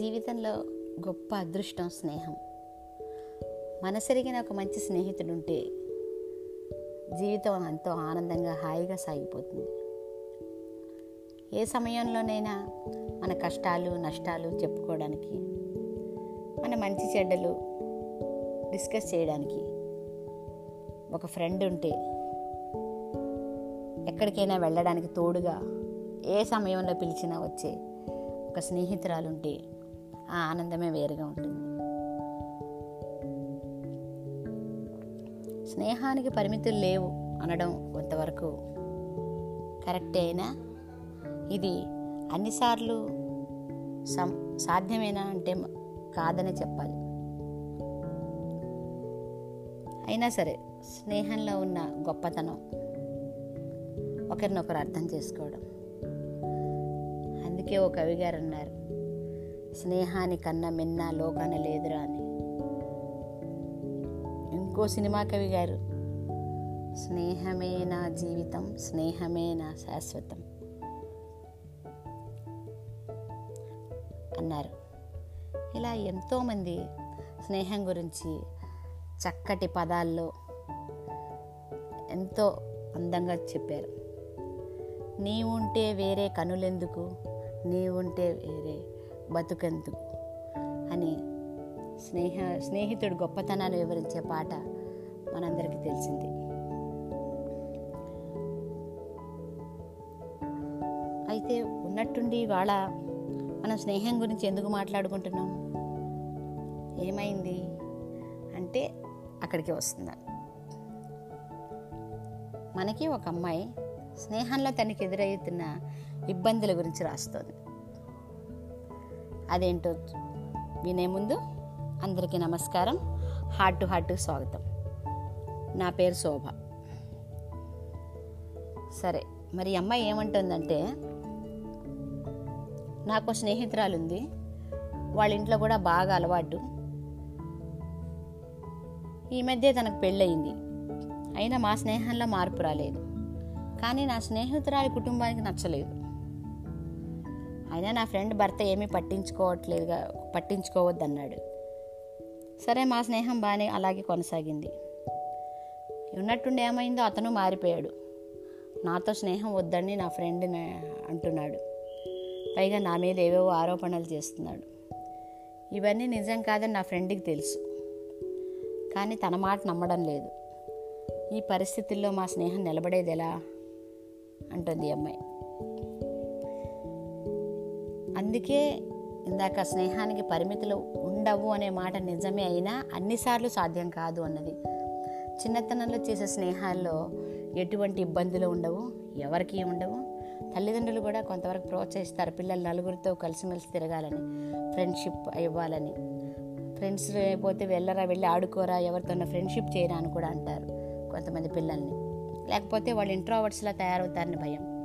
జీవితంలో గొప్ప అదృష్టం స్నేహం. మనసరిగిన ఒక మంచి స్నేహితుడు ఉంటే జీవితం ఎంతో ఆనందంగా హాయిగా సాగిపోతుంది. ఏ సమయంలోనైనా మన కష్టాలు నష్టాలు చెప్పుకోవడానికి మన మంచి చెడ్డలు డిస్కస్ చేయడానికి ఒక ఫ్రెండ్ ఉంటే ఎక్కడికైనా వెళ్ళడానికి తోడుగా ఏ సమయంలో పిలిచినా వచ్చే ఒక స్నేహితురాలుంటే ఆ ఆనందమే వేరుగా ఉంటుంది. స్నేహానికి పరిమితులు లేవు అనడం కొంతవరకు కరెక్టే అయినా ఇది అన్నిసార్లు సం సాధ్యమేనా అంటే కాదనే చెప్పాలి. అయినా సరే స్నేహంలో ఉన్న గొప్పతనం ఒకరినొకరు అర్థం చేసుకోవడం. అందుకే ఓ కవి గారు అన్నారు స్నేహాని కన్నా మిన్న లోకాన లేదురా అని. ఇంకో సినిమా కవి గారు స్నేహమే నా జీవితం స్నేహమే నా శాశ్వతం అన్నారు. ఇలా ఎంతోమంది స్నేహం గురించి చక్కటి పదాల్లో ఎంతో అందంగా చెప్పారు. నీవుంటే వేరే కనులెందుకు? నీవుంటే వేరే బతుకెందుకు? అని స్నేహ స్నేహితుడు గొప్పతనాన్ని వివరించే పాట మనందరికీ తెలిసింది. అయితే ఉన్నట్టుండి ఇవాళ మనం స్నేహం గురించి ఎందుకు మాట్లాడుకుంటున్నాం? ఏమైంది? అంటే అక్కడికి వస్తుందా మనకి ఒక అమ్మాయి స్నేహంలో తనకి ఎదురవుతున్న ఇబ్బందుల గురించి రాస్తుంది. అదేంటో వినే ముందు అందరికీ నమస్కారం. హార్ట్ టు హార్ట్ స్వాగతం. నా పేరు శోభ. సరే మరి అమ్మాయి ఏమంటుందంటే నాకు స్నేహితురాలు ఉంది వాళ్ళ ఇంట్లో కూడా బాగా అలవాటు. ఈ మధ్య తనకు పెళ్ళయింది. అయినా మా స్నేహంలో మార్పు రాలేదు. కానీ నా స్నేహితురాలి కుటుంబానికి నచ్చలేదు. అయినా నా ఫ్రెండ్ భర్త ఏమీ పట్టించుకోవట్లేదుగా పట్టించుకోవద్దన్నాడు. సరే మా స్నేహం బాగానే అలాగే కొనసాగింది. ఉన్నట్టుండి ఏమైందో అతను మారిపోయాడు. నాతో స్నేహం వద్దని నా ఫ్రెండ్ అంటున్నాడు. పైగా నా మీద ఏవేవో ఆరోపణలు చేస్తున్నాడు. ఇవన్నీ నిజం కాదని నా ఫ్రెండ్కి తెలుసు. కానీ తన మాట నమ్మడం లేదు. ఈ పరిస్థితుల్లో మా స్నేహం నిలబడేది ఎలా? అంటుంది ఈ అమ్మాయి. అందుకే ఇందాక స్నేహానికి పరిమితులు ఉండవు అనే మాట నిజమే అయినా అన్నిసార్లు సాధ్యం కాదు అన్నది. చిన్నతనంలో చేసే స్నేహాల్లో ఎటువంటి ఇబ్బందులు ఉండవు ఎవరికి ఉండవు. తల్లిదండ్రులు కూడా కొంతవరకు ప్రోత్సహిస్తారు పిల్లలు నలుగురితో కలిసిమెలిసి తిరగాలని ఫ్రెండ్షిప్ ఇవ్వాలని. ఫ్రెండ్స్ అయిపోతే వెళ్ళరా వెళ్ళి ఆడుకోరా ఎవరితోనో ఫ్రెండ్షిప్ చేయరా అని కూడా అంటారు కొంతమంది పిల్లల్ని. లేకపోతే వాళ్ళు ఇంట్రోవర్ట్స్లా తయారవుతారని భయం.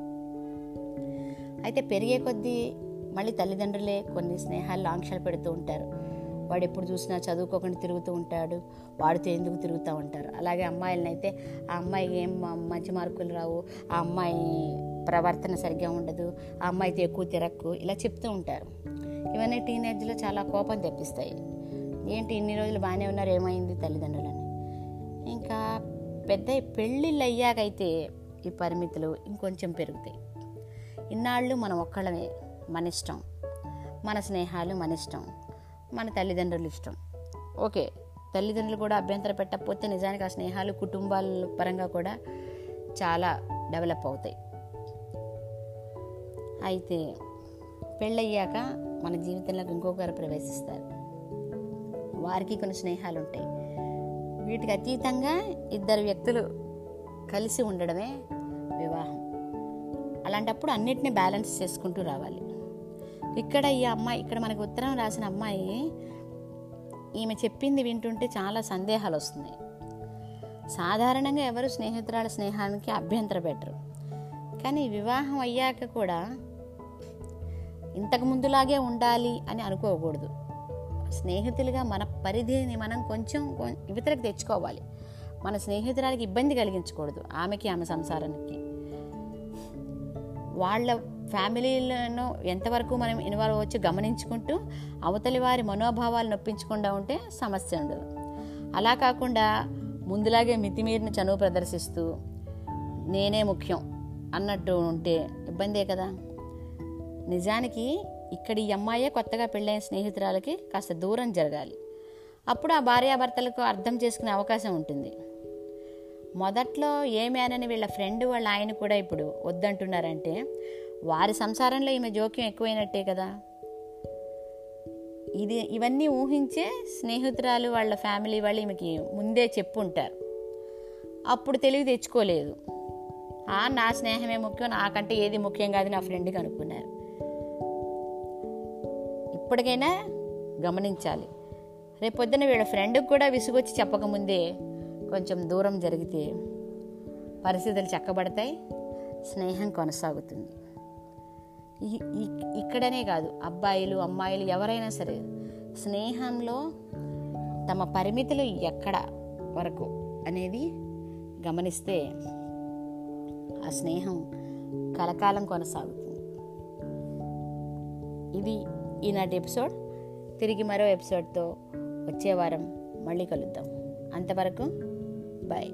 అయితే పెరిగే కొద్దీ మళ్ళీ తల్లిదండ్రులే కొన్ని స్నేహాల్లో ఆంక్షలు పెడుతూ ఉంటారు. వాడు ఎప్పుడు చూసినా చదువుకోకుండా తిరుగుతూ ఉంటాడు. వాడితో ఎందుకు తిరుగుతూ ఉంటారు? అలాగే అమ్మాయిలను అయితే ఆ అమ్మాయికి ఏం మంచి మార్కులు రావు. ఆ అమ్మాయి ప్రవర్తన సరిగ్గా ఉండదు. ఆ అమ్మాయితో ఎక్కువ తిరక్కు. ఇలా చెప్తూ ఉంటారు. ఇవన్నీ టీనేజ్లో చాలా కోపం తెప్పిస్తాయి. ఏంటి ఇన్ని రోజులు బాగానే ఉన్నారు? ఏమైంది తల్లిదండ్రులని? ఇంకా పెద్ద పెళ్ళిళ్ళు అయ్యాకైతే ఈ పరిమితులు ఇంకొంచెం పెరుగుతాయి. ఇన్నాళ్ళు మనం ఒక్కళ్ళమే. మన ఇష్టం మన స్నేహాలు మన ఇష్టం మన తల్లిదండ్రులు ఇష్టం. ఓకే తల్లిదండ్రులు కూడా అభ్యంతరం పెట్టకపోతే నిజానికి ఆ స్నేహాలు కుటుంబాల పరంగా కూడా చాలా డెవలప్ అవుతాయి. అయితే పెళ్ళయ్యాక మన జీవితంలోకి ఇంకొకరు ప్రవేశిస్తారు. వారికి కొన్ని స్నేహాలు ఉంటాయి. వీటికి అతీతంగా ఇద్దరు వ్యక్తులు కలిసి ఉండడమే వివాహం. అలాంటప్పుడు అన్నిటిని బ్యాలెన్స్ చేసుకుంటూ రావాలి. ఇక్కడ ఈ అమ్మాయి ఇక్కడ మనకు ఉత్తరం రాసిన అమ్మాయి ఈమె చెప్పింది వింటుంటే చాలా సందేహాలు వస్తున్నాయి. సాధారణంగా ఎవరు స్నేహితురాల స్నేహానికి అభ్యంతర పెట్టరు. కానీ వివాహం అయ్యాక కూడా ఇంతకు ముందులాగే ఉండాలి అని అనుకోకూడదు. స్నేహితులుగా మన పరిధిని మనం కొంచెం ఇవతలకు తెచ్చుకోవాలి. మన స్నేహితురాలకి ఇబ్బంది కలిగించకూడదు. ఆమెకి ఆమె సంసారానికి. వాళ్ళ ఫ్యామిలీలను ఎంతవరకు మనం ఇన్వాల్వ్ అవ్వచ్చు గమనించుకుంటూ అవతలి వారి మనోభావాలు నొప్పించకుండా ఉంటే సమస్య ఉండదు. అలా కాకుండా ముందులాగే మితిమీరిన చనువు ప్రదర్శిస్తూ నేనే ముఖ్యం అన్నట్టు ఉంటే ఇబ్బందే కదా. నిజానికి ఇక్కడ ఈ అమ్మాయే కొత్తగా పెళ్ళైన స్నేహితురాలకి కాస్త దూరం జరగాలి. అప్పుడు ఆ భార్యాభర్తలకు అర్థం చేసుకునే అవకాశం ఉంటుంది. మొదట్లో ఏమేనని వీళ్ళ ఫ్రెండ్ వాళ్ళ ఆయన కూడా ఇప్పుడు వద్దంటున్నారంటే వారి సంసారంలో ఈమె జోక్యం ఎక్కువైనట్టే కదా. ఇది ఇవన్నీ ఊహించే స్నేహితురాలు వాళ్ళ ఫ్యామిలీ వాళ్ళు ఈమెకి ముందే చెప్పుంటారు. అప్పుడు తెలివి తెచ్చుకోలేదు. ఆ నా స్నేహమే ముఖ్యం నాకంటే ఏది ముఖ్యం కాదు నా ఫ్రెండ్కి అనుకున్నారు. ఇప్పటికైనా గమనించాలి. రేపొద్దున వీళ్ళ ఫ్రెండ్కి కూడా విసుగొచ్చి చెప్పకముందే కొంచెం దూరం జరిగితే పరిస్థితులు చక్కబడతాయి స్నేహం కొనసాగుతుంది. ఇక్కడనే కాదు అబ్బాయిలు అమ్మాయిలు ఎవరైనా సరే స్నేహంలో తమ పరిమితులు ఎక్కడ వరకు అనేది గమనిస్తే ఆ స్నేహం కలకాలం కొనసాగుతుంది. ఇది ఈనాటి ఎపిసోడ్. తిరిగి మరో ఎపిసోడ్తో వచ్చే వారం మళ్ళీ కలుద్దాం. అంతవరకు బాయ్.